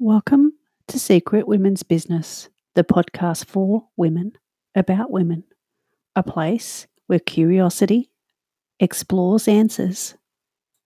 Welcome to Secret Women's Business, the podcast for women about women, a place where curiosity explores answers.